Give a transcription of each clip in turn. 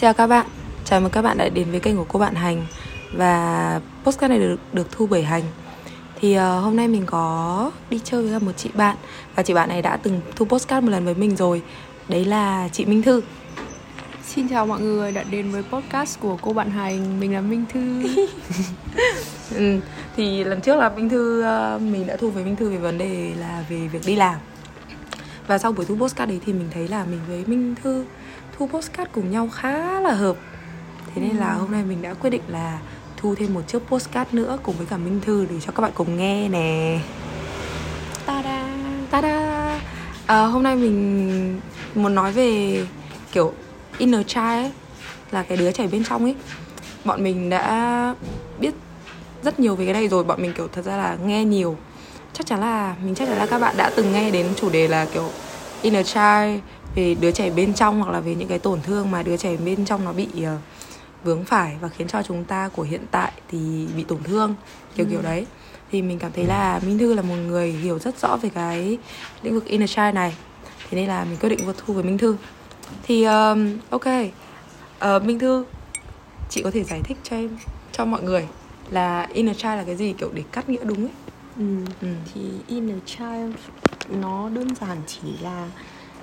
Chào các bạn, chào mừng các bạn đã đến với kênh của cô bạn Hành Và postcard này được, được thu bởi Hành. Thì uh, hôm nay mình có đi chơi với một chị bạn Và chị bạn này đã từng thu postcard một lần với mình rồi. Đấy là chị Minh Thư. Xin chào mọi người đã đến với podcast của cô bạn Hành. Mình là Minh Thư. Ừ, Thì lần trước là Minh Thư, uh, mình đã thu với Minh Thư về vấn đề là về việc đi làm. Và sau buổi thu postcard đấy thì mình thấy là mình với Minh Thư thu postcard cùng nhau khá là hợp. Thế nên là ừ. hôm nay mình đã quyết định là thu thêm một chiếc postcard nữa cùng với cả Minh Thư để cho các bạn cùng nghe nè. Ta-da. Ta-da. À, hôm nay mình muốn nói về kiểu inner child ấy là cái đứa trẻ bên trong ấy. Bọn mình đã biết rất nhiều về cái này rồi bọn mình kiểu thật ra là nghe nhiều. Chắc chắn là mình chắc chắn là các bạn đã từng nghe đến chủ đề là kiểu inner child về đứa trẻ bên trong hoặc là về những cái tổn thương mà đứa trẻ bên trong nó bị uh, vướng phải và khiến cho chúng ta của hiện tại thì bị tổn thương kiểu ừ. kiểu đấy thì mình cảm thấy là Minh Thư là một người hiểu rất rõ về cái lĩnh vực inner child này thế nên là mình quyết định vô thu với Minh Thư thì um, ok uh, Minh Thư chị có thể giải thích cho em cho mọi người là inner child là cái gì kiểu để cắt nghĩa đúng ấy ừ. ừ. thì inner child nó đơn giản chỉ là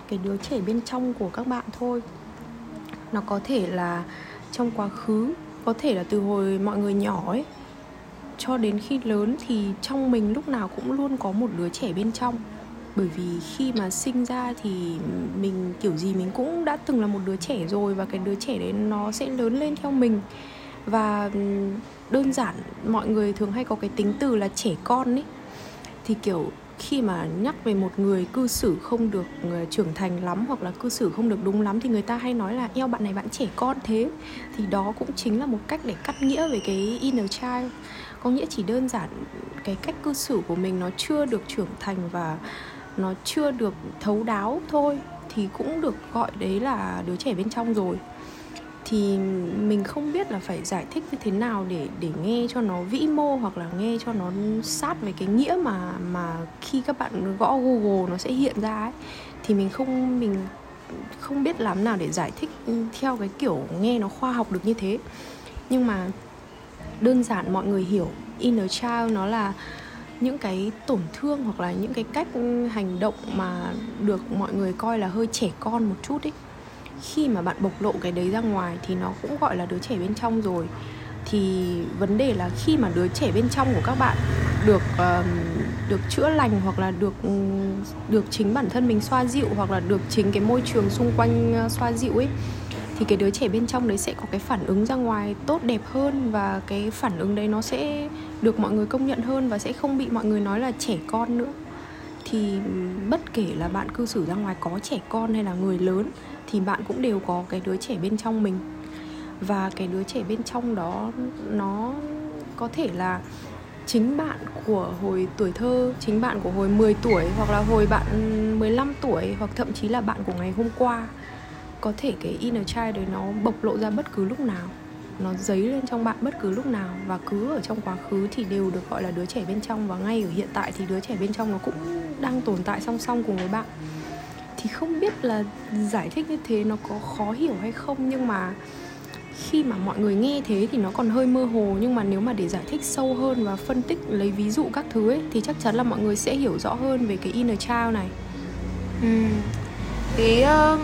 cái đứa trẻ bên trong của các bạn thôi. Nó có thể là trong quá khứ, có thể là từ hồi mọi người nhỏ ấy, cho đến khi lớn thì trong mình lúc nào cũng luôn có một đứa trẻ bên trong. Bởi vì khi mà sinh ra thì mình, kiểu gì mình cũng đã từng là một đứa trẻ rồi và cái đứa trẻ đấy nó sẽ lớn lên theo mình. Và đơn giản mọi người thường hay có cái tính từ là trẻ con ấy. Thì, kiểu khi mà nhắc về một người cư xử không được ờ, trưởng thành lắm hoặc là cư xử không được đúng lắm thì người ta hay nói là eo, bạn này bạn trẻ con thế. Thì đó cũng chính là một cách để cắt nghĩa về cái inner child. Có nghĩa chỉ đơn giản cái cách cư xử của mình nó chưa được trưởng thành và nó chưa được thấu đáo thôi thì cũng được gọi đấy là đứa trẻ bên trong rồi thì mình không biết là phải giải thích như thế nào để để nghe cho nó vĩ mô hoặc là nghe cho nó sát với cái nghĩa mà mà khi các bạn gõ Google nó sẽ hiện ra ấy. Thì mình không mình không biết làm nào để giải thích ừ, theo cái kiểu nghe nó khoa học được như thế. Nhưng mà đơn giản mọi người hiểu inner child nó là những cái tổn thương hoặc là những cái cách ừ, hành động mà được mọi người coi là hơi trẻ con một chút ấy khi mà bạn bộc lộ cái đấy ra ngoài thì nó cũng gọi là đứa trẻ bên trong rồi. Thì vấn đề là khi mà đứa trẻ bên trong của các bạn được uh, được chữa lành hoặc là được được chính bản thân mình xoa dịu hoặc là được chính cái môi trường xung quanh xoa dịu ấy thì cái đứa trẻ bên trong đấy sẽ có cái phản ứng ra ngoài tốt đẹp hơn và cái phản ứng đấy nó sẽ được mọi người công nhận hơn và sẽ không bị mọi người nói là trẻ con nữa. Thì bất kể là bạn cư xử ra ngoài có trẻ con hay là người lớn thì bạn cũng đều có cái đứa trẻ bên trong mình. Và cái đứa trẻ bên trong đó nó có thể là chính bạn của hồi tuổi thơ, chính bạn của hồi 10 tuổi hoặc là hồi bạn 15 tuổi hoặc thậm chí là bạn của ngày hôm qua. Có thể cái inner child đấy nó bộc lộ ra bất cứ lúc nào. Nó dấy lên trong bạn bất cứ lúc nào. Và cứ ở trong quá khứ thì đều được gọi là đứa trẻ bên trong. Và ngay ở hiện tại thì đứa trẻ bên trong nó cũng đang tồn tại song song cùng với bạn thì không biết là giải thích như thế nó có khó hiểu hay không nhưng mà khi mà mọi người nghe thế thì nó còn hơi mơ hồ nhưng mà nếu mà để giải thích sâu hơn và phân tích lấy ví dụ các thứ ấy thì chắc chắn là mọi người sẽ hiểu rõ hơn về cái inner child này. Ừ. Thế uh,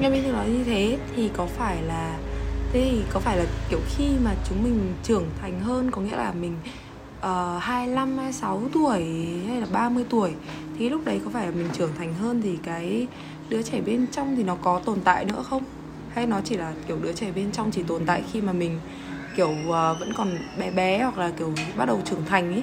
nghe bên nói như thế thì có phải là thế thì có phải là kiểu khi mà chúng mình trưởng thành hơn có nghĩa là mình uh, 25, 26 tuổi hay là 30 tuổi thì lúc đấy có phải là mình trưởng thành hơn thì cái đứa trẻ bên trong thì nó có tồn tại nữa không? Hay nó chỉ là kiểu đứa trẻ bên trong chỉ tồn tại khi mà mình kiểu uh, vẫn còn bé bé hoặc là kiểu bắt đầu trưởng thành ấy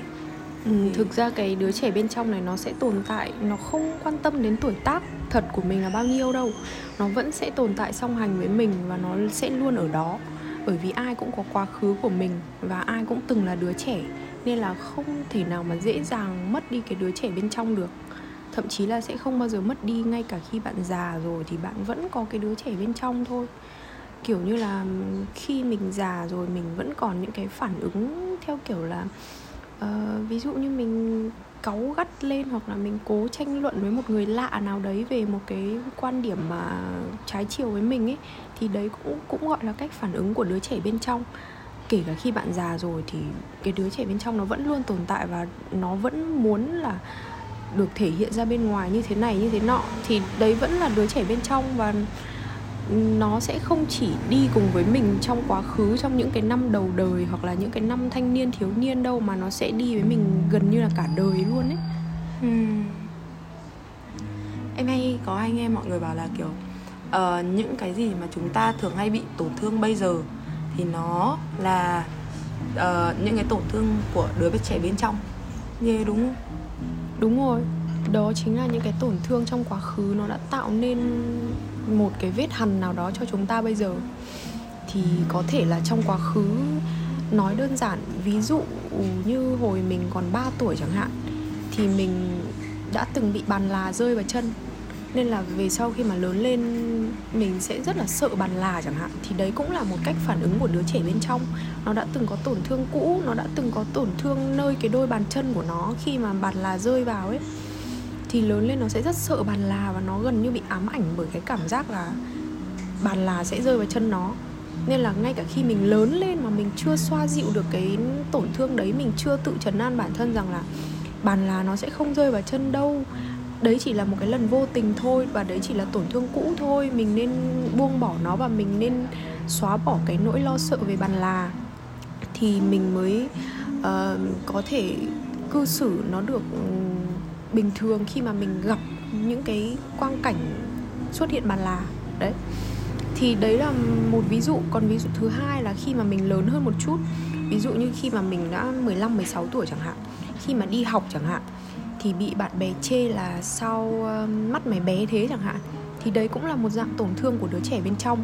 Ừ, thực ra cái đứa trẻ bên trong này nó sẽ tồn tại nó không quan tâm đến tuổi tác thật của mình là bao nhiêu đâu. Nó vẫn sẽ tồn tại song hành với mình và nó sẽ luôn ở đó. Bởi vì ai cũng có quá khứ của mình và ai cũng từng là đứa trẻ nên là không thể nào mà dễ dàng mất đi cái đứa trẻ bên trong được thậm chí là sẽ không bao giờ mất đi ngay cả khi bạn già rồi thì bạn vẫn có cái đứa trẻ bên trong thôi. Kiểu như là khi mình già rồi mình vẫn còn những cái phản ứng theo kiểu là uh, ví dụ như mình cáu gắt lên hoặc là mình cố tranh luận với một người lạ nào đấy về một cái quan điểm mà trái chiều với mình ấy thì đấy cũng cũng gọi là cách phản ứng của đứa trẻ bên trong. Kể cả khi bạn già rồi thì cái đứa trẻ bên trong nó vẫn luôn tồn tại và nó vẫn muốn là được thể hiện ra bên ngoài như thế này như thế nọ thì đấy vẫn là đứa trẻ bên trong và nó sẽ không chỉ đi cùng với mình trong quá khứ trong những cái năm đầu đời hoặc là những cái năm thanh niên thiếu niên đâu mà nó sẽ đi với mình gần như là cả đời luôn ấy. Ừ. em hay có hay nghe mọi người bảo là kiểu uh, những cái gì mà chúng ta thường hay bị tổn thương bây giờ thì nó là uh, những cái tổn thương của đứa trẻ bên trong. Như đúng không? Đúng rồi. Đó chính là những cái tổn thương trong quá khứ nó đã tạo nên một cái vết hằn nào đó cho chúng ta bây giờ. Thì có thể là trong quá khứ, nói đơn giản, ví dụ như hồi mình còn 3 tuổi chẳng hạn, thì mình đã từng bị bàn là rơi vào chân nên là về sau khi mà lớn lên, mình sẽ rất là sợ bàn là chẳng hạn. Thì đấy cũng là một cách phản ứng của đứa trẻ bên trong. Nó đã từng có tổn thương cũ, nó đã từng có tổn thương nơi cái đôi bàn chân của nó khi mà bàn là rơi vào ấy. Thì lớn lên nó sẽ rất sợ bàn là và nó gần như bị ám ảnh bởi cái cảm giác là bàn là sẽ rơi vào chân nó. Nên là ngay cả khi mình lớn lên mà mình chưa xoa dịu được cái tổn thương đấy, mình chưa tự trấn an bản thân rằng là bàn là nó sẽ không rơi vào chân đâu đấy chỉ là một cái lần vô tình thôi và đấy chỉ là tổn thương cũ thôi. Mình nên buông bỏ nó và mình nên xóa bỏ cái nỗi lo sợ về bàn là thì mình mới uh, có thể cư xử nó được ừ, bình thường khi mà mình gặp những cái quang cảnh xuất hiện bàn là. Đấy. Thì đấy là một ví dụ. Còn ví dụ thứ hai là khi mà mình lớn hơn một chút ví dụ như khi mà mình đã 15 16 tuổi chẳng hạn khi mà đi học chẳng hạn thì bị bạn bè chê là sao mắt mày bé thế chẳng hạn. Thì đấy cũng là một dạng tổn thương của đứa trẻ bên trong.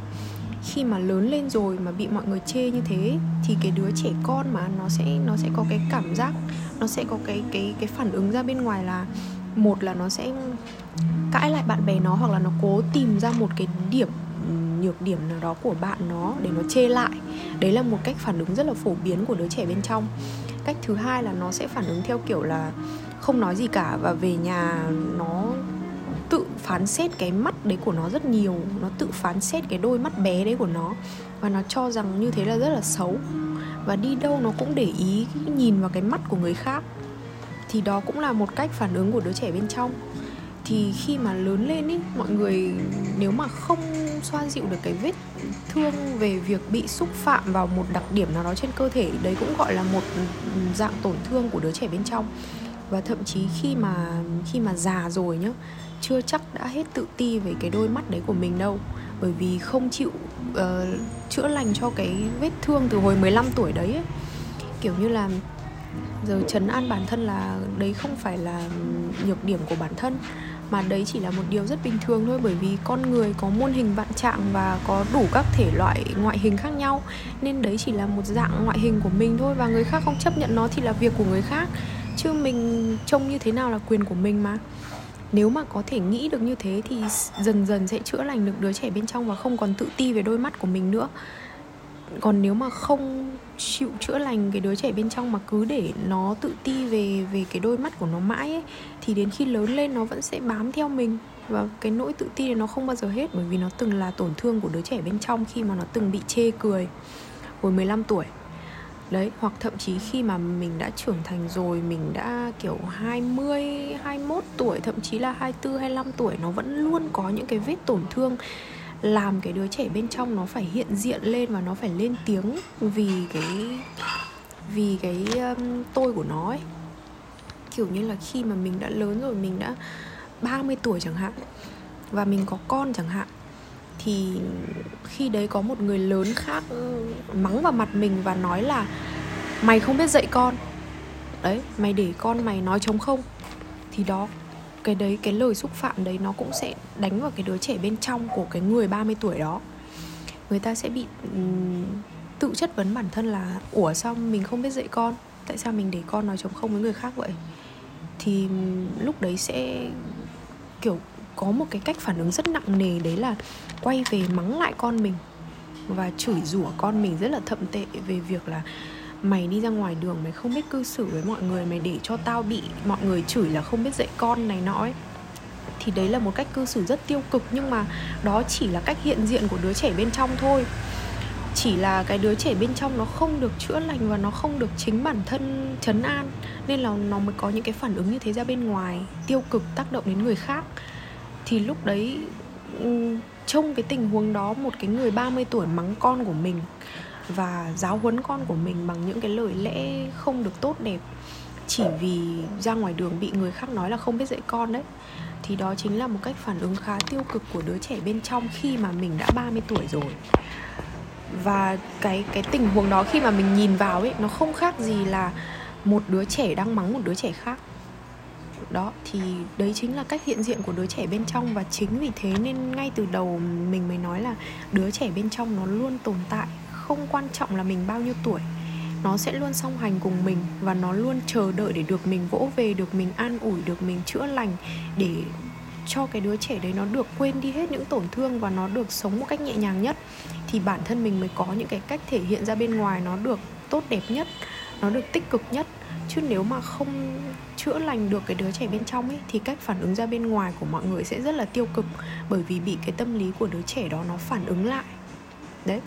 Khi mà lớn lên rồi mà bị mọi người chê như thế, thì cái đứa trẻ con mà nó sẽ nó sẽ có cái cảm giác, nó sẽ có cái cái cái phản ứng ra bên ngoài là một là nó sẽ cãi lại bạn bè nó hoặc là nó cố tìm ra một cái điểm, nhược điểm nào đó của bạn nó để nó chê lại. Đấy là một cách phản ứng rất là phổ biến của đứa trẻ bên trong. Cách thứ hai là nó sẽ phản ứng theo kiểu là không nói gì cả và về nhà nó tự phán xét cái mắt đấy của nó rất nhiều. Nó tự phán xét cái đôi mắt bé đấy của nó và nó cho rằng như thế là rất là xấu. Và đi đâu nó cũng để ý nhìn vào cái mắt của người khác. Thì đó cũng là một cách phản ứng của đứa trẻ bên trong. Thì khi mà lớn lên ý, mọi người nếu mà không xoa dịu được cái vết thương về việc bị xúc phạm vào một đặc điểm nào đó trên cơ thể, đấy cũng gọi là một dạng tổn thương của đứa trẻ bên trong và thậm chí khi mà khi mà già rồi nhá chưa chắc đã hết tự ti về cái đôi mắt đấy của mình đâu. Bởi vì không chịu uh, chữa lành cho cái vết thương từ hồi 15 tuổi đấy ấy. kiểu như là giờ chấn an bản thân là đấy không phải là nhược điểm của bản thân mà đấy chỉ là một điều rất bình thường thôi. Bởi vì con người có muôn hình vạn trạng và có đủ các thể loại ngoại hình khác nhau nên đấy chỉ là một dạng ngoại hình của mình thôi và người khác không chấp nhận nó thì là việc của người khác chứ mình trông như thế nào là quyền của mình mà. Nếu mà có thể nghĩ được như thế thì dần dần sẽ chữa lành được đứa trẻ bên trong và không còn tự ti về đôi mắt của mình nữa. Còn nếu mà không chịu chữa lành cái đứa trẻ bên trong mà cứ để nó tự ti về về cái đôi mắt của nó mãi ấy, thì đến khi lớn lên nó vẫn sẽ bám theo mình. Và cái nỗi tự ti này nó không bao giờ hết bởi vì nó từng là tổn thương của đứa trẻ bên trong khi mà nó từng bị chê cười. Hồi 15 tuổi Đấy, hoặc thậm chí khi mà mình đã trưởng thành rồi Mình đã kiểu 20, 21 tuổi Thậm chí là 24, 25 tuổi Nó vẫn luôn có những cái vết tổn thương Làm cái đứa trẻ bên trong nó phải hiện diện lên Và nó phải lên tiếng Vì cái Vì cái um, tôi của nó ấy. Kiểu như là khi mà mình đã lớn rồi Mình đã 30 tuổi chẳng hạn Và mình có con chẳng hạn thì khi đấy có một người lớn khác mắng vào mặt mình và nói là mày không biết dạy con. Đấy mày để con mày nói chống không. Thì đó cái đấy cái lời xúc phạm đấy nó cũng sẽ đánh vào cái đứa trẻ bên trong của cái người 30 tuổi đó. Người ta sẽ bị um, tự chất vấn bản thân là ủa sao mình không biết dạy con? Tại sao mình để con nói chống không với người khác vậy? Thì lúc đấy sẽ kiểu có một cái cách phản ứng rất nặng nề, đấy là quay về mắng lại con mình và chửi rủa con mình rất là thậm tệ về việc là mày đi ra ngoài đường, mày không biết cư xử với mọi người, mày để cho tao bị mọi người chửi là không biết dạy con này nọ ấy. Thì đấy là một cách cư xử rất tiêu cực, nhưng mà đó chỉ là cách hiện diện của đứa trẻ bên trong thôi. Chỉ là cái đứa trẻ bên trong nó không được chữa lành và nó không được chính bản thân chấn an, nên là nó mới có những cái phản ứng như thế ra bên ngoài, tiêu cực, tác động đến người khác thì lúc đấy ừ, trong cái tình huống đó một cái người 30 tuổi mắng con của mình và giáo huấn con của mình bằng những cái lời lẽ không được tốt đẹp, chỉ vì ra ngoài đường bị người khác nói là không biết dạy con đấy, thì đó chính là một cách phản ứng khá tiêu cực của đứa trẻ bên trong khi mà mình đã 30 tuổi rồi. Và cái cái tình huống đó khi mà mình nhìn vào ấy, nó không khác gì là một đứa trẻ đang mắng một đứa trẻ khác đó, thì đấy chính là cách hiện diện của đứa trẻ bên trong và chính vì thế nên ngay từ đầu mình mới nói là đứa trẻ bên trong nó luôn tồn tại, không quan trọng là mình bao nhiêu tuổi. Nó sẽ luôn song hành cùng mình và nó luôn chờ đợi để được mình vỗ về, được mình an ủi, được mình chữa lành để cho cái đứa trẻ đấy nó được quên đi hết những tổn thương và nó được sống một cách nhẹ nhàng nhất. Thì bản thân mình mới có những cái cách thể hiện ra bên ngoài nó được tốt đẹp nhất, nó được tích cực nhất chứ nếu mà không chữa lành được cái đứa trẻ bên trong ấy thì cách phản ứng ra bên ngoài của mọi người sẽ rất là tiêu cực bởi vì bị cái tâm lý của đứa trẻ đó nó phản ứng lại đấy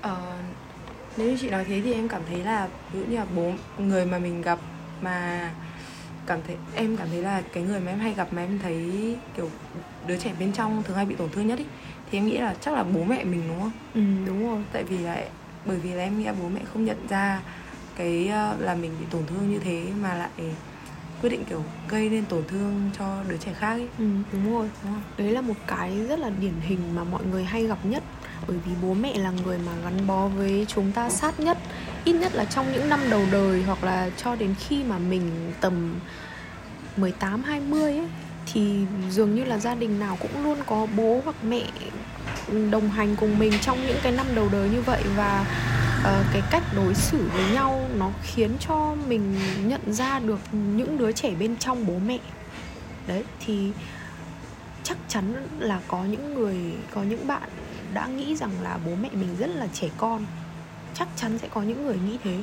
ờ, nếu như chị nói thế thì em cảm thấy là ví dụ như là bố người mà mình gặp mà cảm thấy em cảm thấy là cái người mà em hay gặp mà em thấy kiểu đứa trẻ bên trong thường hay bị tổn thương nhất ý thì em nghĩ là chắc là bố mẹ mình đúng không? Ừ đúng rồi. Tại vì là bởi vì là em nghĩ là bố mẹ không nhận ra cái ờ, là mình bị tổn thương như thế mà lại quyết định kiểu gây nên tổn thương cho đứa trẻ khác ấy. Ừ, đúng rồi. Đúng rồi. Đấy là một cái rất là điển hình mà mọi người hay gặp nhất bởi vì bố mẹ là người mà gắn bó với chúng ta sát nhất ít nhất là trong những năm đầu đời hoặc là cho đến khi mà mình tầm 18 20 ấy thì dường như là gia đình nào cũng luôn có bố hoặc mẹ đồng hành cùng mình trong những cái năm đầu đời như vậy và uh, cái cách đối xử với nhau nó khiến cho mình nhận ra được những đứa trẻ bên trong bố mẹ. Đấy thì chắc chắn là có những người có những bạn đã nghĩ rằng là bố mẹ mình rất là trẻ con. Chắc chắn sẽ có những người nghĩ thế.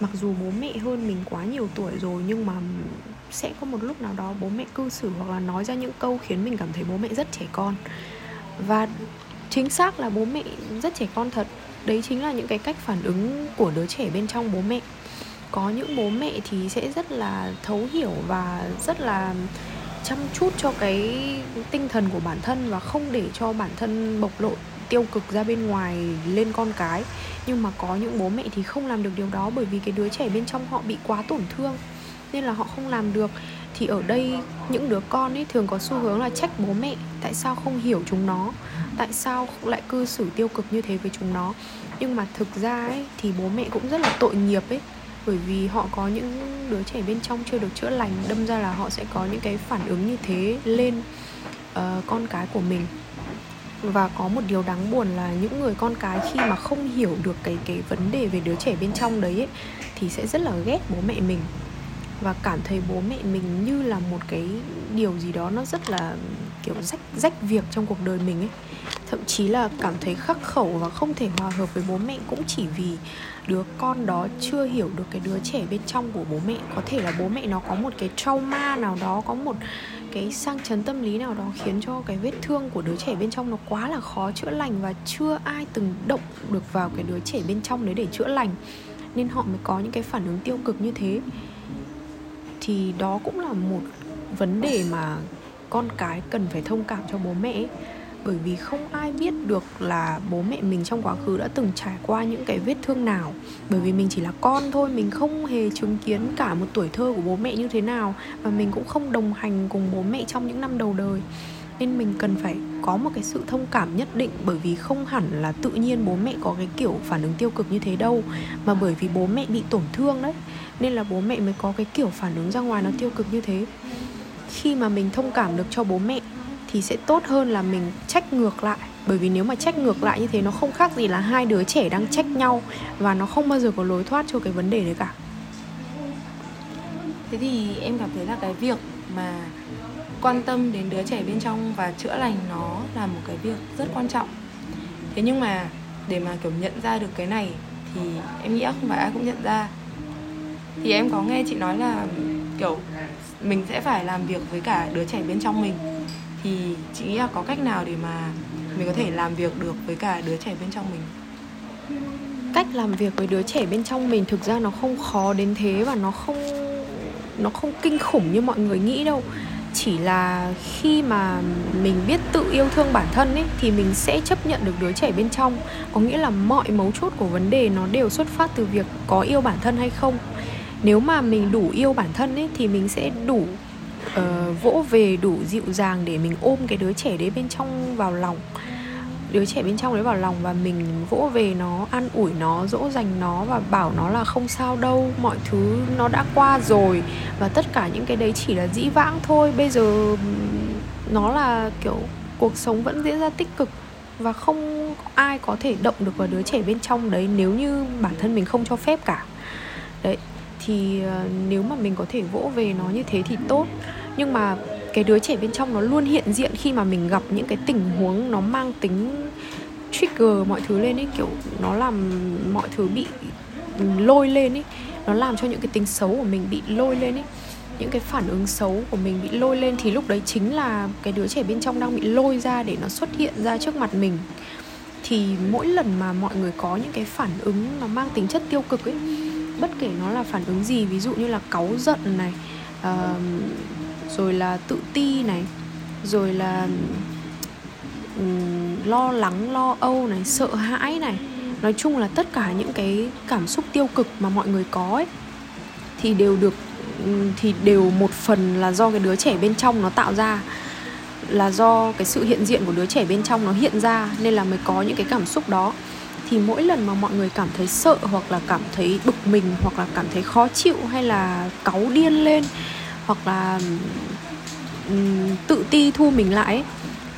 Mặc dù bố mẹ hơn mình quá nhiều tuổi rồi nhưng mà sẽ có một lúc nào đó bố mẹ cư xử hoặc là nói ra những câu khiến mình cảm thấy bố mẹ rất trẻ con. Và chính xác là bố mẹ rất trẻ con thật đấy chính là những cái cách phản ứng của đứa trẻ bên trong bố mẹ. Có những bố mẹ thì sẽ rất là thấu hiểu và rất là chăm chút cho cái tinh thần của bản thân và không để cho bản thân bộc lộ, tiêu cực ra bên ngoài lên con cái. Nhưng mà có những bố mẹ thì không làm được điều đó bởi vì cái đứa trẻ bên trong họ bị quá tổn thương, nên là họ không làm được thì ở đây những đứa con ấy thường có xu hướng là trách bố mẹ tại sao không hiểu chúng nó? Tại sao lại cư xử tiêu cực như thế với chúng nó? Nhưng mà thực ra ấy thì bố mẹ cũng rất là tội nghiệp ấy. Bởi vì họ có những đứa trẻ bên trong chưa được chữa lành đâm ra là họ sẽ có những cái phản ứng như thế lên uh, con cái của mình. Và có một điều đáng buồn là những người con cái khi mà không hiểu được cái cái vấn đề về đứa trẻ bên trong đấy ấy, thì sẽ rất là ghét bố mẹ mình và cảm thấy bố mẹ mình như là một cái điều gì đó nó rất là, kiểu, rách rách việc trong cuộc đời mình ấy. Thậm chí là cảm thấy khắc khẩu và không thể hòa hợp với bố mẹ cũng chỉ vì đứa con đó chưa hiểu được cái đứa trẻ bên trong của bố mẹ. Có thể là bố mẹ nó có một cái trauma nào đó, có một cái sang chấn tâm lý nào đó khiến cho cái vết thương của đứa trẻ bên trong nó quá là khó chữa lành và chưa ai từng động được vào cái đứa trẻ bên trong đấy để chữa lành. Nên họ mới có những cái phản ứng tiêu cực như thế thì đó cũng là một vấn đề mà con cái cần phải thông cảm cho bố mẹ bởi vì không ai biết được là bố mẹ mình trong quá khứ đã từng trải qua những cái vết thương nào. Bởi vì mình chỉ là con thôi, mình không hề chứng kiến cả một tuổi thơ của bố mẹ như thế nào. Và mình cũng không đồng hành cùng bố mẹ trong những năm đầu đời nên mình cần phải có một cái sự thông cảm nhất định, bởi vì không hẳn là tự nhiên bố mẹ có cái kiểu phản ứng tiêu cực như thế đâu, mà bởi vì bố mẹ bị tổn thương đấy, nên là bố mẹ mới có cái kiểu phản ứng ra ngoài nó tiêu cực như thế. Khi mà mình thông cảm được cho bố mẹ thì sẽ tốt hơn là mình trách ngược lại, bởi vì nếu mà trách ngược lại như thế nó không khác gì là hai đứa trẻ đang trách nhau và nó không bao giờ có lối thoát cho cái vấn đề đấy cả. Thế thì em cảm thấy là cái việc mà quan tâm đến đứa trẻ bên trong và chữa lành nó là một cái việc rất quan trọng. Thế nhưng mà để mà, kiểu, nhận ra được cái này thì em nghĩ không phải ai cũng nhận ra. Thì em có nghe chị nói là, kiểu, mình sẽ phải làm việc với cả đứa trẻ bên trong mình. Thì chị nghĩ là có cách nào để mà mình có thể làm việc được với cả đứa trẻ bên trong mình? Cách làm việc với đứa trẻ bên trong mình thực ra nó không khó đến thế và nó không nó không kinh khủng như mọi người nghĩ đâu chỉ là khi mà mình biết tự yêu thương bản thân ấy thì mình sẽ chấp nhận được đứa trẻ bên trong. Có nghĩa là mọi mấu chốt của vấn đề nó đều xuất phát từ việc có yêu bản thân hay không. Nếu mà mình đủ yêu bản thân ấy thì mình sẽ đủ uh, vỗ về đủ dịu dàng để mình ôm cái đứa trẻ đấy bên trong vào lòng đứa trẻ bên trong đấy vào lòng và mình vỗ về nó, an ủi nó, dỗ dành nó và bảo nó là không sao đâu, mọi thứ nó đã qua rồi. Và tất cả những cái đấy chỉ là dĩ vãng thôi. Bây giờ nó là kiểu cuộc sống vẫn diễn ra tích cực và không ai có thể động được vào đứa trẻ bên trong đấy nếu như bản thân mình không cho phép cả. Đấy, thì ờ, nếu mà mình có thể vỗ về nó như thế thì tốt. Nhưng mà cái đứa trẻ bên trong nó luôn hiện diện khi mà mình gặp những cái tình huống nó mang tính trigger mọi thứ lên ấy kiểu nó làm mọi thứ bị lôi lên ấy nó làm cho những cái tính xấu của mình bị lôi lên ấy những cái phản ứng xấu của mình bị lôi lên thì lúc đấy chính là cái đứa trẻ bên trong đang bị lôi ra để nó xuất hiện ra trước mặt mình. Thì mỗi lần mà mọi người có những cái phản ứng nó mang tính chất tiêu cực ấy bất kể nó là phản ứng gì ví dụ như là cáu giận này uh, rồi là tự ti này. Rồi là um, lo lắng lo âu này sợ hãi này. Nói chung là tất cả những cái cảm xúc tiêu cực mà mọi người có ấy thì đều được thì đều một phần là do cái đứa trẻ bên trong nó tạo ra là do cái sự hiện diện của đứa trẻ bên trong nó hiện ra nên là mới có những cái cảm xúc đó. Thì mỗi lần mà mọi người cảm thấy sợ hoặc là cảm thấy bực mình hoặc là cảm thấy khó chịu hay là cáu điên lên hoặc là um, tự ti thu mình lại ấy,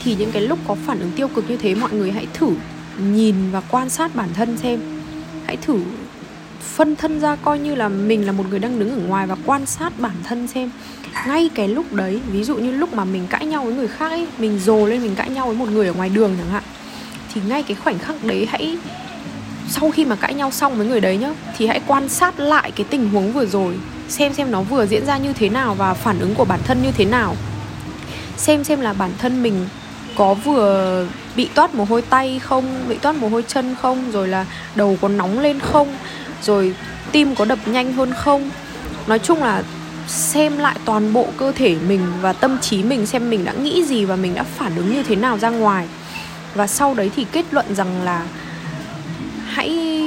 thì những cái lúc có phản ứng tiêu cực như thế mọi người hãy thử nhìn và quan sát bản thân xem. Hãy thử phân thân ra coi như là mình là một người đang đứng ở ngoài và quan sát bản thân xem. Ngay cái lúc đấy ví dụ như lúc mà mình cãi nhau với người khác ấy mình dồ lên mình cãi nhau với một người ở ngoài đường chẳng hạn thì ngay cái khoảnh khắc đấy hãy sau khi mà cãi nhau xong với người đấy nhá thì hãy quan sát lại cái tình huống vừa rồi xem xem nó vừa diễn ra như thế nào và phản ứng của bản thân như thế nào. Xem xem là bản thân mình có vừa bị toát mồ hôi tay không, bị toát mồ hôi chân không, rồi là đầu có nóng lên không, rồi tim có đập nhanh hơn không. Nói chung là xem lại toàn bộ cơ thể mình và tâm trí mình xem mình đã nghĩ gì và mình đã phản ứng như thế nào ra ngoài. Và sau đấy thì kết luận rằng là hãy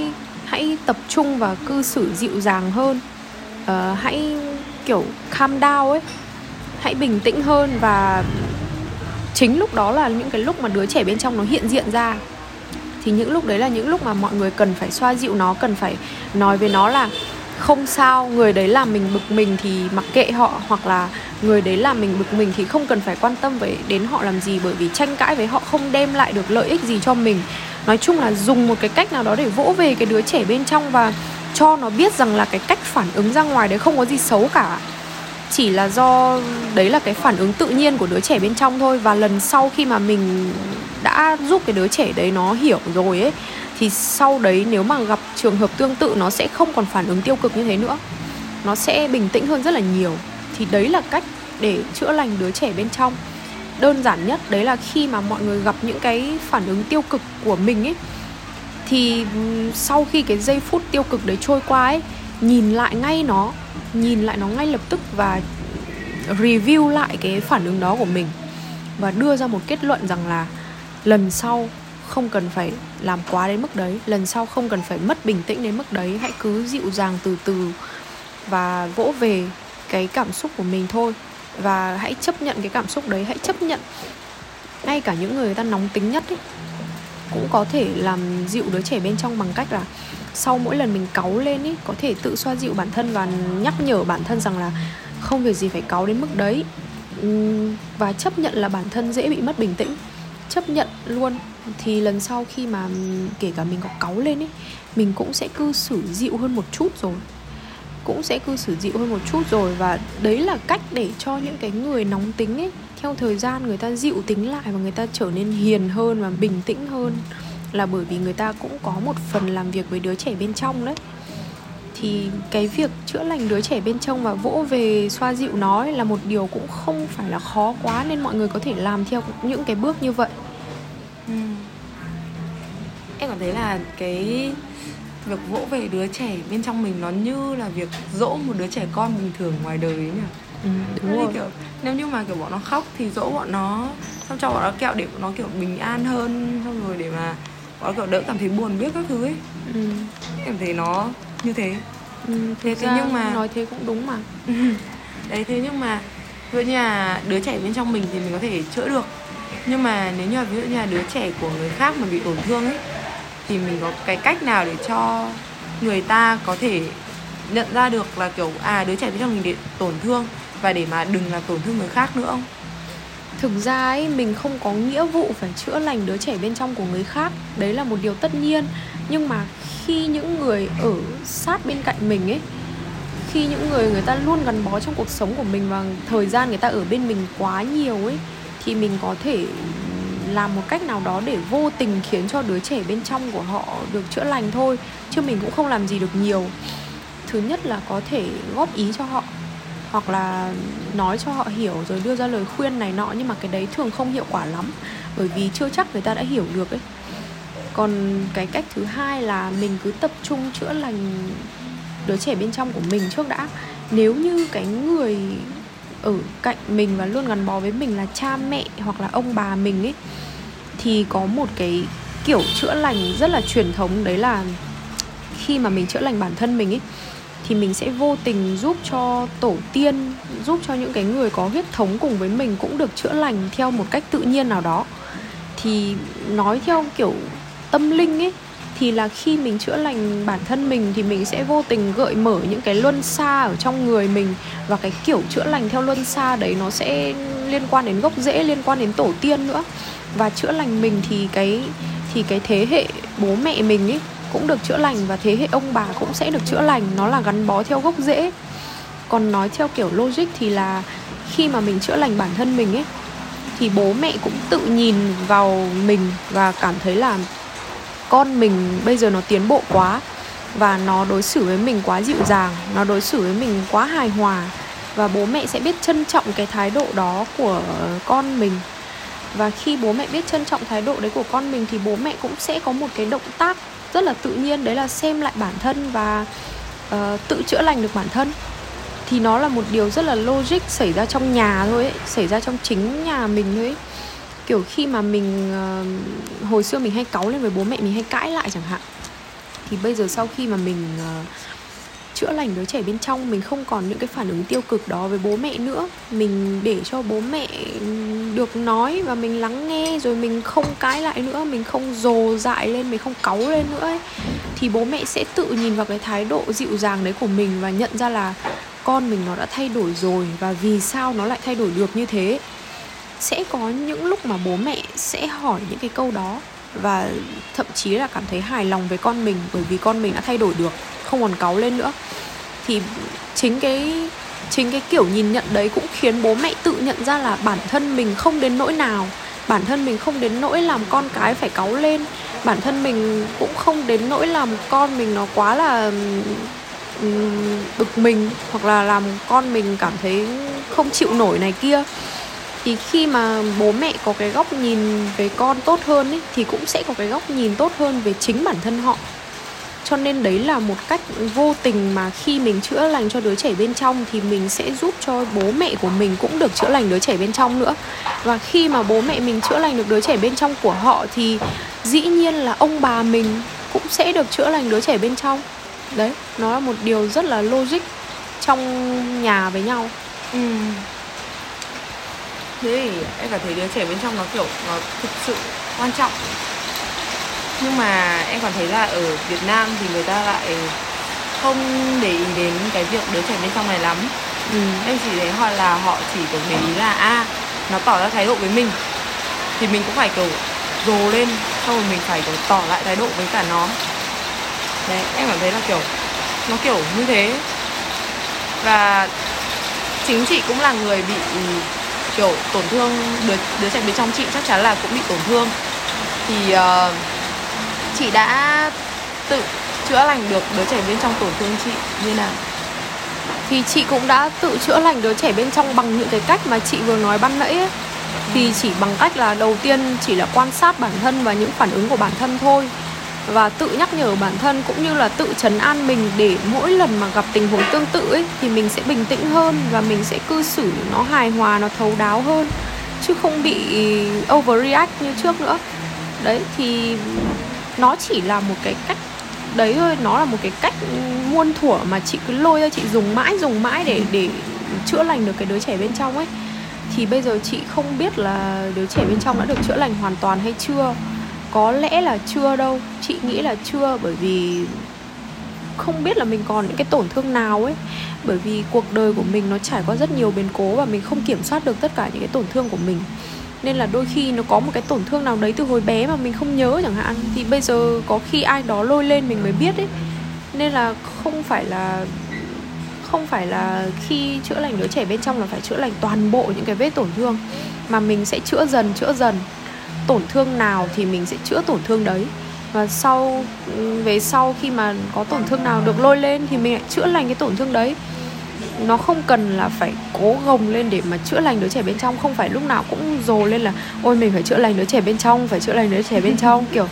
hãy tập trung và cư xử dịu dàng hơn uh, hãy kiểu calm down ấy. Hãy bình tĩnh hơn và chính lúc đó là những cái lúc mà đứa trẻ bên trong nó hiện diện ra. Thì những lúc đấy là những lúc mà mọi người cần phải xoa dịu nó cần phải nói với nó là không sao người đấy làm mình bực mình thì mặc kệ họ hoặc là người đấy làm mình bực mình thì không cần phải quan tâm về đến họ làm gì bởi vì tranh cãi với họ không đem lại được lợi ích gì cho mình. Nói chung là dùng một cái cách nào đó để vỗ về cái đứa trẻ bên trong và cho nó biết rằng là cái cách phản ứng ra ngoài đấy không có gì xấu cả. Chỉ là do đấy là cái phản ứng tự nhiên của đứa trẻ bên trong thôi. Và lần sau khi mà mình đã giúp cái đứa trẻ đấy nó hiểu rồi ấy, thì sau đấy nếu mà gặp trường hợp tương tự, nó sẽ không còn phản ứng tiêu cực như thế nữa. Nó sẽ bình tĩnh hơn rất là nhiều. Thì đấy là cách để chữa lành đứa trẻ bên trong. Đơn giản nhất đấy là khi mà mọi người gặp những cái phản ứng tiêu cực của mình ấy thì sau khi cái giây phút tiêu cực đấy trôi qua ấy, nhìn lại ngay nó, nhìn lại nó ngay lập tức và review lại cái phản ứng đó của mình và đưa ra một kết luận rằng là lần sau không cần phải làm quá đến mức đấy, lần sau không cần phải mất bình tĩnh đến mức đấy, hãy cứ dịu dàng từ từ và vỗ về cái cảm xúc của mình thôi. Và hãy chấp nhận cái cảm xúc đấy, hãy chấp nhận ngay cả những người ta nóng tính nhất ấy cũng có thể làm dịu đứa trẻ bên trong bằng cách là sau mỗi lần mình cáu lên ý, có thể tự xoa dịu bản thân và nhắc nhở bản thân rằng là không việc gì phải cáu đến mức đấy. Ừ, và chấp nhận là bản thân dễ bị mất bình tĩnh. Chấp nhận luôn. Thì lần sau khi mà kể cả mình có cáu lên ấy mình cũng sẽ cư xử dịu hơn một chút rồi. Cũng sẽ cư xử dịu hơn một chút rồi và đấy là cách để cho những cái người nóng tính ấy theo thời gian người ta dịu tính lại và người ta trở nên hiền hơn và bình tĩnh hơn là bởi vì người ta cũng có một phần làm việc với đứa trẻ bên trong đấy. Thì cái việc chữa lành đứa trẻ bên trong và vỗ về xoa dịu nó ấy là một điều cũng không phải là khó quá nên mọi người có thể làm theo những cái bước như vậy. Ừ. em cảm thấy là cái việc vỗ về đứa trẻ bên trong mình nó như là việc dỗ một đứa trẻ con bình thường ngoài đời ấy nhỉ? Ừ, đúng rồi. kiểu nếu như mà kiểu bọn nó khóc thì dỗ bọn nó xong cho bọn nó kẹo để bọn nó kiểu bình an hơn xong rồi để mà bọn nó kiểu đỡ cảm thấy buồn biết các thứ ấy. Ừ. em thấy nó như thế. Ừ, thế, thế nhưng mà nói thế cũng đúng mà. Đấy thế nhưng mà ví dụ như là đứa trẻ bên trong mình thì mình có thể chữa được. Nhưng mà nếu như là ví dụ như là đứa trẻ của người khác mà bị tổn thương ấy thì mình có cái cách nào để cho người ta có thể nhận ra được là kiểu à đứa trẻ bên trong mình bị tổn thương và để mà đừng làm tổn thương người khác nữa không thực ra ấy, mình không có nghĩa vụ phải chữa lành đứa trẻ bên trong của người khác. Đấy là một điều tất nhiên. Nhưng mà khi những người ở sát bên cạnh mình ấy, khi những người người ta luôn gắn bó trong cuộc sống của mình và thời gian người ta ở bên mình quá nhiều ấy, thì mình có thể làm một cách nào đó để vô tình khiến cho đứa trẻ bên trong của họ được chữa lành thôi, chứ mình cũng không làm gì được nhiều. Thứ nhất là có thể góp ý cho họ hoặc là nói cho họ hiểu rồi đưa ra lời khuyên này nọ, nhưng mà cái đấy thường không hiệu quả lắm, bởi vì chưa chắc người ta đã hiểu được ấy. Còn cái cách thứ hai là mình cứ tập trung chữa lành đứa trẻ bên trong của mình trước đã. Nếu như cái người ở cạnh mình và luôn gắn bó với mình là cha mẹ hoặc là ông bà mình ấy, thì có một cái kiểu chữa lành rất là truyền thống, đấy là khi mà mình chữa lành bản thân mình ấy thì mình sẽ vô tình giúp cho tổ tiên, giúp cho những cái người có huyết thống cùng với mình cũng được chữa lành theo một cách tự nhiên nào đó. Thì nói theo kiểu tâm linh ấy, thì là khi mình chữa lành bản thân mình thì mình sẽ vô tình gợi mở những cái luân xa ở trong người mình. Và cái kiểu chữa lành theo luân xa đấy nó sẽ liên quan đến gốc rễ, liên quan đến tổ tiên nữa. Và chữa lành mình thì cái thì cái thế hệ bố mẹ mình ấy cũng được chữa lành và thế hệ ông bà cũng sẽ được chữa lành. Nó là gắn bó theo gốc rễ. Còn nói theo kiểu logic thì là khi mà mình chữa lành bản thân mình ấy, thì bố mẹ cũng tự nhìn vào mình và cảm thấy là con mình bây giờ nó tiến bộ quá và nó đối xử với mình quá dịu dàng, nó đối xử với mình quá hài hòa và bố mẹ sẽ biết trân trọng cái thái độ đó của con mình. Và khi bố mẹ biết trân trọng thái độ đấy của con mình thì bố mẹ cũng sẽ có một cái động tác rất là tự nhiên đấy là xem lại bản thân và uh, tự chữa lành được bản thân. Thì nó là một điều rất là logic xảy ra trong nhà thôi ấy xảy ra trong chính nhà mình thôi ấy. Kiểu khi mà mình uh, hồi xưa mình hay cáu lên với bố mẹ mình hay cãi lại chẳng hạn. Thì bây giờ sau khi mà mình uh, chữa lành đứa trẻ bên trong, mình không còn những cái phản ứng tiêu cực đó với bố mẹ nữa. Mình để cho bố mẹ được nói và mình lắng nghe, rồi mình không cãi lại nữa, mình không dồ dại lên, mình không cáu lên nữa ấy. thì bố mẹ sẽ tự nhìn vào cái thái độ dịu dàng đấy của mình và nhận ra là con mình nó đã thay đổi rồi và vì sao nó lại thay đổi được như thế. Sẽ có những lúc mà bố mẹ sẽ hỏi những cái câu đó và thậm chí là cảm thấy hài lòng với con mình bởi vì con mình đã thay đổi được không còn cáu lên nữa. Thì chính cái chính cái kiểu nhìn nhận đấy cũng khiến bố mẹ tự nhận ra là bản thân mình không đến nỗi nào. Bản thân mình không đến nỗi làm con cái phải cáu lên. Bản thân mình cũng không đến nỗi làm con mình nó quá là bực mình hoặc là làm con mình cảm thấy không chịu nổi này kia. Thì khi mà bố mẹ có cái góc nhìn về con tốt hơn ý, thì cũng sẽ có cái góc nhìn tốt hơn về chính bản thân họ cho nên đấy là một cách vô tình mà khi mình chữa lành cho đứa trẻ bên trong thì mình sẽ giúp cho bố mẹ của mình cũng được chữa lành đứa trẻ bên trong nữa. Và khi mà bố mẹ mình chữa lành được đứa trẻ bên trong của họ thì dĩ nhiên là ông bà mình cũng sẽ được chữa lành đứa trẻ bên trong. Đấy, nó là một điều rất là logic trong nhà với nhau. Ừ. Thế thì em cảm thấy đứa trẻ bên trong nó, kiểu, nó thực sự quan trọng nhưng mà em còn thấy là ở Việt Nam thì người ta lại không để ý đến cái việc đứa trẻ bên trong này lắm. Ừ. em chỉ thấy họ là họ chỉ kiểu để ý là a à, nó tỏ ra thái độ với mình. Thì mình cũng phải kiểu dồ lên xong rồi mình phải kiểu tỏ lại thái độ với cả nó. Đấy em cảm thấy là kiểu nó kiểu như thế. Và chính chị cũng là người bị kiểu tổn thương đứa, đứa trẻ bên trong chị chắc chắn là cũng bị tổn thương. Thì uh, chị đã tự chữa lành được đứa trẻ bên trong tổn thương chị như nào? Thì chị cũng đã tự chữa lành đứa trẻ bên trong bằng những cái cách mà chị vừa nói ban nãy ấy. thì chỉ bằng cách là đầu tiên chỉ là quan sát bản thân và những phản ứng của bản thân thôi. Và tự nhắc nhở bản thân cũng như là tự chấn an mình để mỗi lần mà gặp tình huống tương tự ấy, thì mình sẽ bình tĩnh hơn và mình sẽ cư xử nó hài hòa, nó thấu đáo hơn. Chứ không bị overreact như trước nữa. Đấy, thì nó chỉ là một cái cách, đấy thôi, nó là một cái cách muôn thuở mà chị cứ lôi ra, chị dùng mãi dùng mãi để để chữa lành được cái đứa trẻ bên trong ấy. Thì bây giờ chị không biết là đứa trẻ bên trong đã được chữa lành hoàn toàn hay chưa. Có lẽ là chưa đâu, chị nghĩ là chưa, bởi vì không biết là mình còn những cái tổn thương nào ấy. Bởi vì cuộc đời của mình nó trải qua rất nhiều biến cố và mình không kiểm soát được tất cả những cái tổn thương của mình nên là đôi khi nó có một cái tổn thương nào đấy từ hồi bé mà mình không nhớ chẳng hạn. Thì bây giờ có khi ai đó lôi lên mình mới biết ấy. Nên là không phải là, không phải là khi chữa lành đứa trẻ bên trong là phải chữa lành toàn bộ những cái vết tổn thương. Mà mình sẽ chữa dần chữa dần. Tổn thương nào thì mình sẽ chữa tổn thương đấy. Và sau ừ, về sau khi mà có tổn thương nào được lôi lên thì mình lại chữa lành cái tổn thương đấy nó không cần là phải cố gồng lên để mà chữa lành đứa trẻ bên trong. Không phải lúc nào cũng dồ lên là ôi mình phải chữa lành đứa trẻ bên trong phải chữa lành đứa trẻ bên trong. Kiểu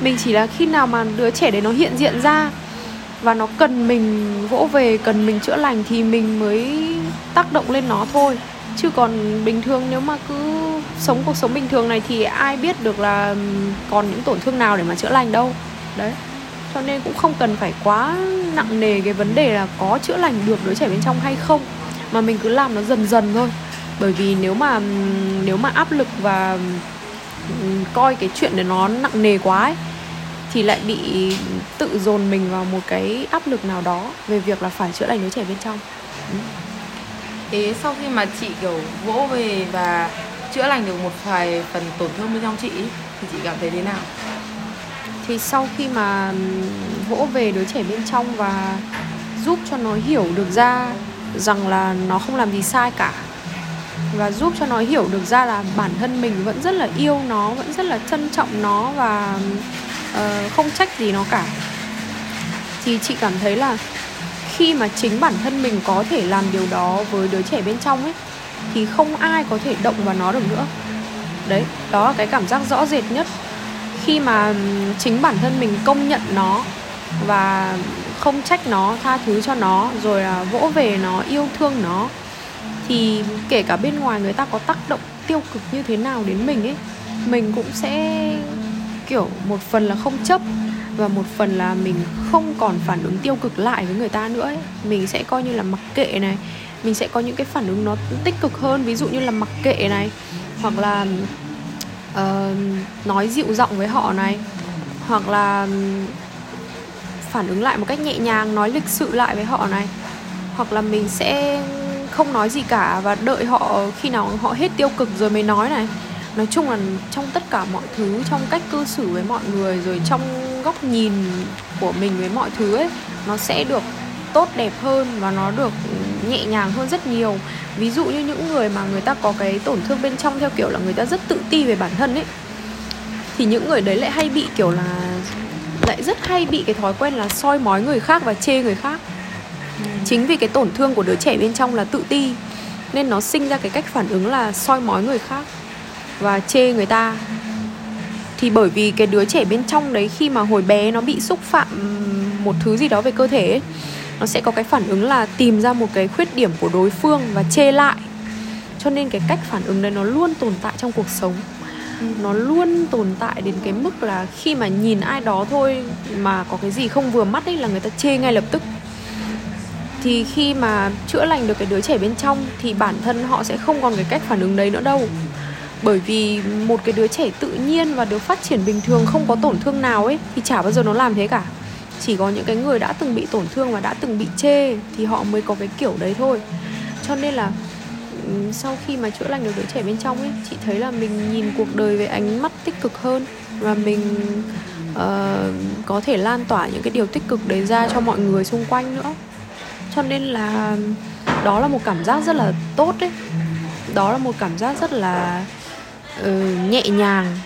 mình chỉ là khi nào mà đứa trẻ đấy nó hiện diện ra và nó cần mình vỗ về cần mình chữa lành thì mình mới tác động lên nó thôi. Chứ còn bình thường nếu mà cứ sống cuộc sống bình thường này thì ai biết được là còn những tổn thương nào để mà chữa lành đâu. Đấy cho nên cũng không cần phải quá nặng nề cái vấn đề là có chữa lành được đứa trẻ bên trong hay không. Mà mình cứ làm nó dần dần thôi. Bởi vì nếu mà nếu mà áp lực và coi cái chuyện để nó nặng nề quá ấy, thì lại bị tự dồn mình vào một cái áp lực nào đó về việc là phải chữa lành đứa trẻ bên trong. Thế sau khi mà chị kiểu vỗ về và chữa lành được một vài phần tổn thương bên trong chị thì chị cảm thấy thế nào? Thì sau khi mà vỗ về đứa trẻ bên trong và giúp cho nó hiểu được ra rằng là nó không làm gì sai cả và giúp cho nó hiểu được ra là bản thân mình vẫn rất là yêu nó vẫn rất là trân trọng nó và uh, không trách gì nó cả thì chị cảm thấy là khi mà chính bản thân mình có thể làm điều đó với đứa trẻ bên trong ấy thì không ai có thể động vào nó được nữa. Đấy đó là cái cảm giác rõ rệt nhất khi mà chính bản thân mình công nhận nó và không trách nó, tha thứ cho nó, rồi là vỗ về nó, yêu thương nó, thì kể cả bên ngoài người ta có tác động tiêu cực như thế nào đến mình ấy, mình cũng sẽ, kiểu, một phần là không chấp và một phần là mình không còn phản ứng tiêu cực lại với người ta nữa ấy. mình sẽ coi như là mặc kệ này, mình sẽ có những cái phản ứng nó tích cực hơn, ví dụ như là mặc kệ này, hoặc là uh, nói dịu giọng với họ này. Hoặc là phản ứng lại một cách nhẹ nhàng nói lịch sự lại với họ này. Hoặc là mình sẽ không nói gì cả và đợi họ khi nào họ hết tiêu cực rồi mới nói này. Nói chung là trong tất cả mọi thứ trong cách cư xử với mọi người rồi trong góc nhìn của mình với mọi thứ ấy nó sẽ được tốt đẹp hơn và nó được nhẹ nhàng hơn rất nhiều. Ví dụ như những người mà người ta có cái tổn thương bên trong theo kiểu là người ta rất tự ti về bản thân ấy thì những người đấy lại hay bị kiểu là lại rất hay bị cái thói quen là soi mói người khác và chê người khác. Chính vì cái tổn thương của đứa trẻ bên trong là tự ti nên nó sinh ra cái cách phản ứng là soi mói người khác và chê người ta. Thì bởi vì cái đứa trẻ bên trong đấy khi mà hồi bé nó bị xúc phạm một thứ gì đó về cơ thể ấy, nó sẽ có cái phản ứng là tìm ra một cái khuyết điểm của đối phương và chê lại. Cho nên cái cách phản ứng đấy nó luôn tồn tại trong cuộc sống. Nó luôn tồn tại đến cái mức là khi mà nhìn ai đó thôi mà có cái gì không vừa mắt ấy là người ta chê ngay lập tức. Thì khi mà chữa lành được cái đứa trẻ bên trong thì bản thân họ sẽ không còn cái cách phản ứng đấy nữa đâu. Bởi vì một cái đứa trẻ tự nhiên và được phát triển bình thường không có tổn thương nào ấy thì chả bao giờ nó làm thế cả chỉ có những cái người đã từng bị tổn thương và đã từng bị chê thì họ mới có cái kiểu đấy thôi. Cho nên là ừ, sau khi mà chữa lành được đứa trẻ bên trong ấy chị thấy là mình nhìn cuộc đời với ánh mắt tích cực hơn và mình uh, có thể lan tỏa những cái điều tích cực đấy ra cho mọi người xung quanh nữa. Cho nên là đó là một cảm giác rất là tốt đấy. Đó là một cảm giác rất là uh, nhẹ nhàng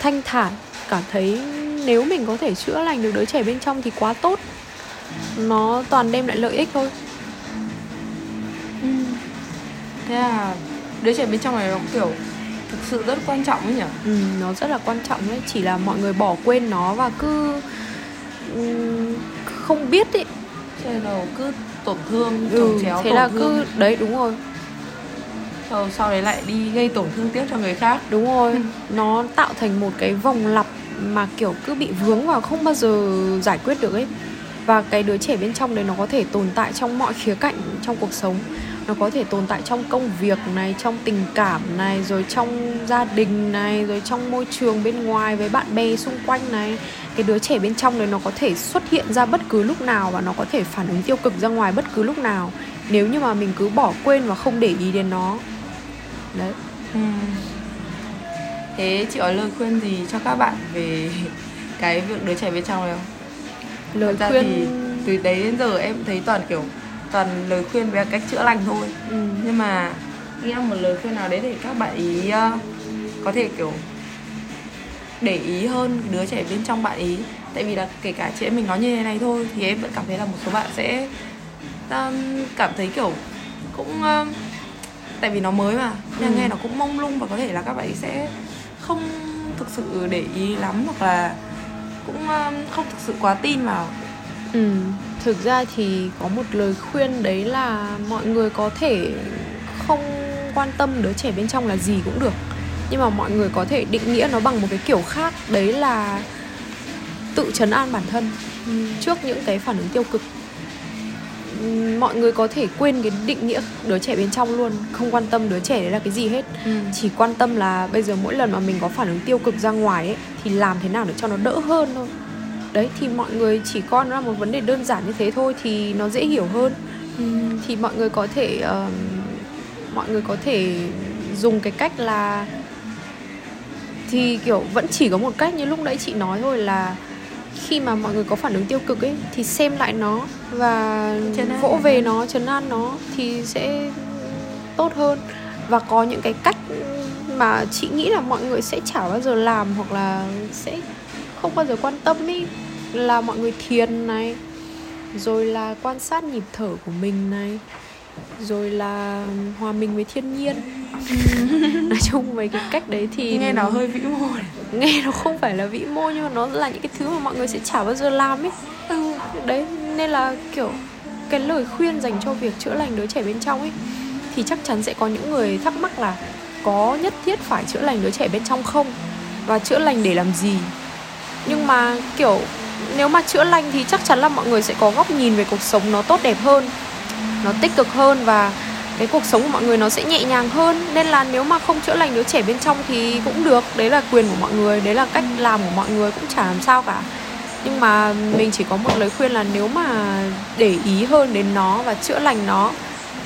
thanh thản cảm thấy nếu mình có thể chữa lành được đứa trẻ bên trong thì quá tốt. Nó toàn đem lại lợi ích thôi. Ừ. thế là đứa trẻ bên trong này nó kiểu thực sự rất quan trọng ấy nhỉ? Ừ, nó rất là quan trọng đấy chỉ là mọi người bỏ quên nó và cứ um, không biết ấy. Thế đầu cứ tổn thương ừ, chéo thế là thương. cứ đấy đúng rồi. Sau, sau đấy lại đi gây tổn thương tiếp cho người khác. Đúng rồi. Nó tạo thành một cái vòng lặp mà kiểu cứ bị vướng vào không bao giờ giải quyết được ấy. Và cái đứa trẻ bên trong đấy nó có thể tồn tại trong mọi khía cạnh trong cuộc sống. Nó có thể tồn tại trong công việc này, trong tình cảm này, rồi trong gia đình này, rồi trong môi trường bên ngoài với bạn bè xung quanh này. Cái đứa trẻ bên trong đấy nó có thể xuất hiện ra bất cứ lúc nào và nó có thể phản ứng tiêu cực ra ngoài bất cứ lúc nào. Nếu như mà mình cứ bỏ quên và không để ý đến nó. Đấy. Ừ thế chị có lời khuyên gì cho các bạn về cái việc đứa trẻ bên trong này không lời Thật ra khuyên thì từ đấy đến giờ em thấy toàn kiểu toàn lời khuyên về cách chữa lành thôi ừ. nhưng mà nghĩ ra một lời khuyên nào đấy để các bạn ý uh, có thể kiểu để ý hơn đứa trẻ bên trong bạn ý tại vì là kể cả chị em mình nói như thế này thôi thì em vẫn cảm thấy là một số bạn sẽ um, cảm thấy kiểu cũng um, tại vì nó mới mà nên Ừ. nghe nó cũng mông lung và có thể là các bạn ý sẽ không thực sự để ý lắm hoặc là cũng um, không thực sự quá tin vào. Ừ, thực ra thì có một lời khuyên đấy là mọi người có thể không quan tâm đứa trẻ bên trong là gì cũng được. Nhưng mà mọi người có thể định nghĩa nó bằng một cái kiểu khác đấy là tự chấn an bản thân trước những cái phản ứng tiêu cực mọi người có thể quên cái định nghĩa đứa trẻ bên trong luôn không quan tâm đứa trẻ đấy là cái gì hết. Ừ. chỉ quan tâm là bây giờ mỗi lần mà mình có phản ứng tiêu cực ra ngoài ấy thì làm thế nào để cho nó đỡ hơn thôi. Đấy thì mọi người chỉ coi nó là một vấn đề đơn giản như thế thôi thì nó dễ hiểu hơn. Ừm, thì mọi người có thể ờm, mọi người có thể dùng cái cách là thì kiểu vẫn chỉ có một cách như lúc nãy chị nói thôi là khi mà mọi người có phản ứng tiêu cực ấy thì xem lại nó và an vỗ về nó. chấn an nó thì sẽ tốt hơn. Và có những cái cách mà chị nghĩ là mọi người sẽ chả bao giờ làm hoặc là sẽ không bao giờ quan tâm ý là mọi người thiền này rồi là quan sát nhịp thở của mình này rồi là hòa mình với thiên nhiên. Nói chung mấy cái cách đấy thì nghe nó hơi vĩ mô. nghe nó không phải là vĩ mô nhưng mà nó là những cái thứ mà mọi người sẽ chả bao giờ làm ấy. Ừ. đấy nên là kiểu cái lời khuyên dành cho việc chữa lành đứa trẻ bên trong ấy thì chắc chắn sẽ có những người thắc mắc là có nhất thiết phải chữa lành đứa trẻ bên trong không? Và chữa lành để làm gì? Nhưng mà kiểu nếu mà chữa lành thì chắc chắn là mọi người sẽ có góc nhìn về cuộc sống nó tốt đẹp hơn nó tích cực hơn và cái cuộc sống của mọi người nó sẽ nhẹ nhàng hơn. Nên là nếu mà không chữa lành đứa trẻ bên trong thì cũng được. Đấy là quyền của mọi người đấy là cách làm của mọi người cũng chả làm sao cả. Nhưng mà mình chỉ có một lời khuyên là nếu mà để ý hơn đến nó và chữa lành nó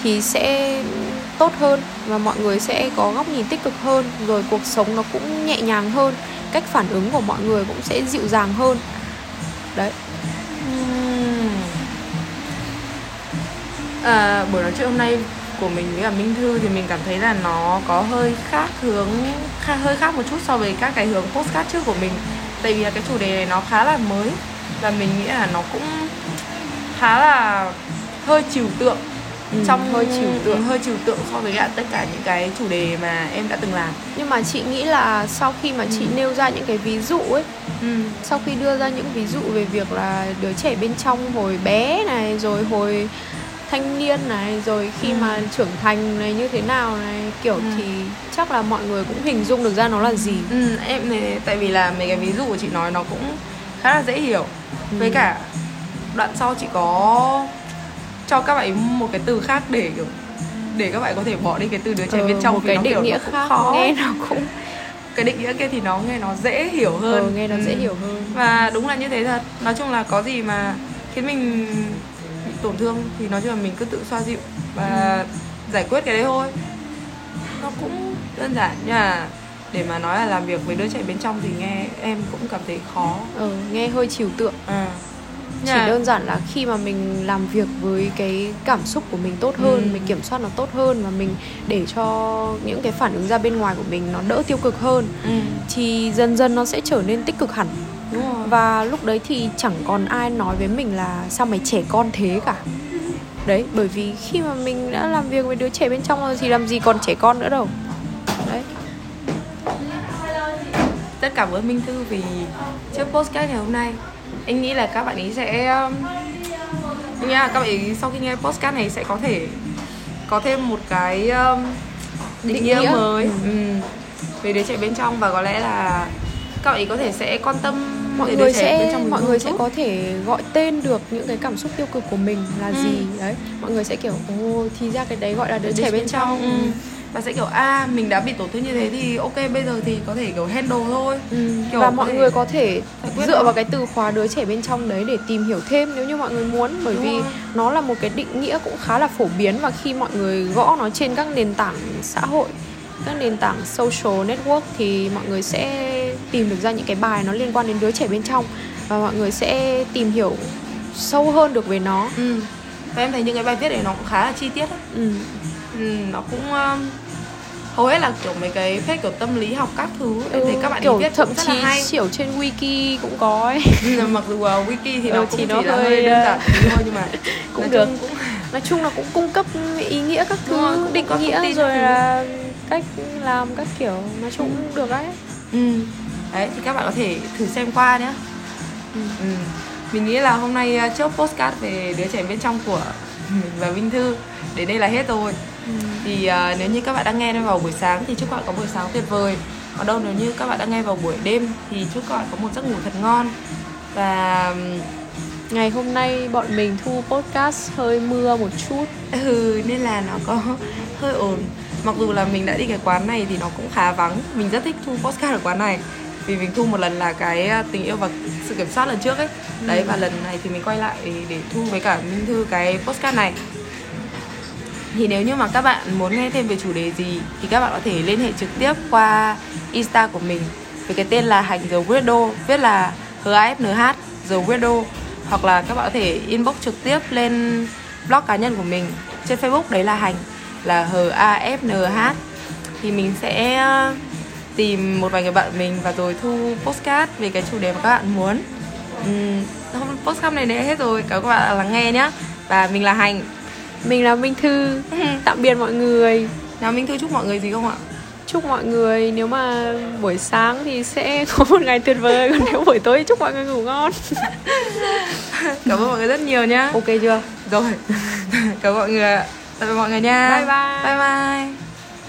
thì sẽ tốt hơn và mọi người sẽ có góc nhìn tích cực hơn rồi cuộc sống nó cũng nhẹ nhàng hơn cách phản ứng của mọi người cũng sẽ dịu dàng hơn. Đấy. À, buổi nói chuyện hôm nay của mình với cả Minh Thư thì mình cảm thấy là nó có hơi khác hướng kha, hơi khác một chút so với các cái hướng postcard trước của mình tại vì là cái chủ đề này nó khá là mới và mình nghĩ là nó cũng khá là hơi trừu tượng Ừ, trong hơi trừu tượng. hơi trừu tượng so với cả tất cả những cái chủ đề mà em đã từng làm nhưng mà chị nghĩ là sau khi mà chị Ừ. nêu ra những cái ví dụ ấy ừ. sau khi đưa ra những ví dụ về việc là đứa trẻ bên trong hồi bé này rồi hồi thanh niên này rồi khi Ừ. mà trưởng thành này như thế nào này kiểu Ừ. thì chắc là mọi người cũng hình dung được ra nó là gì Ừ, em này tại vì là mấy cái ví dụ của chị nói nó cũng khá là dễ hiểu Ừ. với cả đoạn sau chị có cho các bạn một cái từ khác để kiểu để các bạn có thể bỏ đi cái từ đứa trẻ Ờ, bên trong một cái nó định kiểu nghĩa nó cũng khác khó nghe nó cũng cái định nghĩa kia thì nó nghe nó dễ hiểu hơn ờ, nghe nó Ừ. dễ hiểu hơn và đúng là như thế thật nói chung là có gì mà khiến mình tổn thương thì nói chung là mình cứ tự xoa dịu và Ừ. giải quyết cái đấy thôi nó cũng đơn giản nhưng mà để mà nói là làm việc với đứa trẻ bên trong thì nghe em cũng cảm thấy khó ờ, nghe hơi trừu tượng à. chỉ đơn giản là khi mà mình làm việc với cái cảm xúc của mình tốt hơn Ừ. mình kiểm soát nó tốt hơn và mình để cho những cái phản ứng ra bên ngoài của mình nó đỡ tiêu cực hơn ừ. thì dần dần nó sẽ trở nên tích cực hẳn và lúc đấy thì chẳng còn ai nói với mình là sao mày trẻ con thế cả đấy bởi vì khi mà mình đã làm việc với đứa trẻ bên trong rồi thì làm gì còn trẻ con nữa đâu đấy tất cả với Minh Thư vì trước postcard ngày hôm nay anh nghĩ là các bạn ấy sẽ um, anh nghĩ là các bạn ấy sau khi nghe postcard này sẽ có thể có thêm một cái um, định, Định nghĩa, nghĩa. mới Ừ. ừ. về đứa trẻ bên trong và có lẽ là các ấy có thể sẽ quan tâm mọi người sẽ trong mọi người sẽ có thể gọi tên được những cái cảm xúc tiêu cực của mình là Ừ. gì đấy mọi người sẽ kiểu ồ thì ra cái đấy gọi là đứa trẻ bên trong ừ. và sẽ kiểu a mình đã bị tổn thương như thế thì ok bây giờ thì có thể kiểu handle thôi Ừ. Kiểu và mọi thể người có thể dựa được. vào cái từ khóa đứa trẻ bên trong đấy để tìm hiểu thêm nếu như mọi người muốn bởi Đúng vì rồi. nó là một cái định nghĩa cũng khá là phổ biến và khi mọi người gõ nó trên các nền tảng xã hội các nền tảng social network thì mọi người sẽ tìm được ra những cái bài nó liên quan đến đứa trẻ bên trong và mọi người sẽ tìm hiểu sâu hơn được về nó ừ. và em thấy những cái bài viết này nó cũng khá là chi tiết ấy. ừ. ừ, nó cũng um, hầu hết là kiểu mấy cái phép kiểu tâm lý học các thứ em thấy các bạn kiểu viết thậm cũng chí là hay kiểu trên wiki cũng có ấy Ừ, mặc dù uh, wiki thì nó Ừ, cũng thì chỉ nó là hơi, hơi đơn uh, giản thôi nhưng mà cũng nói được. chung cũng nói chung là cũng cung cấp ý nghĩa các rồi, thứ cũng định nghĩa rồi là cách làm các kiểu nói chung cũng được đấy ừ. Đấy thì các bạn có thể thử xem qua nhé. Ừ. ừ. mình nghĩ là hôm nay uh, chốt postcard về đứa trẻ bên trong của mình và Vinh Thư. Đến đây là hết rồi. Thì uh, nếu như các bạn đang nghe vào buổi sáng thì chúc các bạn có buổi sáng tuyệt vời. Còn đâu nếu như các bạn đang nghe vào buổi đêm thì chúc các bạn có một giấc ngủ thật ngon. Và ngày hôm nay bọn mình thu podcast hơi mưa một chút. Ừ nên là nó có hơi ồn. Mặc dù là mình đã đi cái quán này thì nó cũng khá vắng. Mình rất thích thu podcast ở quán này vì mình thu một lần là cái uh, tình yêu và sự kiểm soát lần trước ấy. Đấy và lần này thì mình quay lại để thu với cả minh thư cái podcast này. Thì nếu như mà các bạn muốn nghe thêm về chủ đề gì thì các bạn có thể liên hệ trực tiếp qua insta của mình với cái tên là hành the weirdo viết là h a f n h the weirdo hoặc là các bạn có thể inbox trực tiếp lên blog cá nhân của mình trên facebook đấy là hành là h a f n h. Thì mình sẽ ờ, tìm một vài người bạn của mình và rồi thu postcard về cái chủ đề mà các bạn muốn. Ừm, hôm postcard này đã hết rồi cảm ơn các bạn đã lắng nghe nhé và mình là hành. Mình là minh thư. Tạm biệt mọi người. Nào minh thư chúc mọi người gì không ạ? Chúc mọi người nếu mà buổi sáng thì sẽ có một ngày tuyệt vời còn nếu buổi tối chúc mọi người ngủ ngon. Cảm ơn mọi người rất nhiều nhá. Ok chưa? Rồi cảm ơn mọi người tạm biệt mọi người nha. Bye bye. bye bye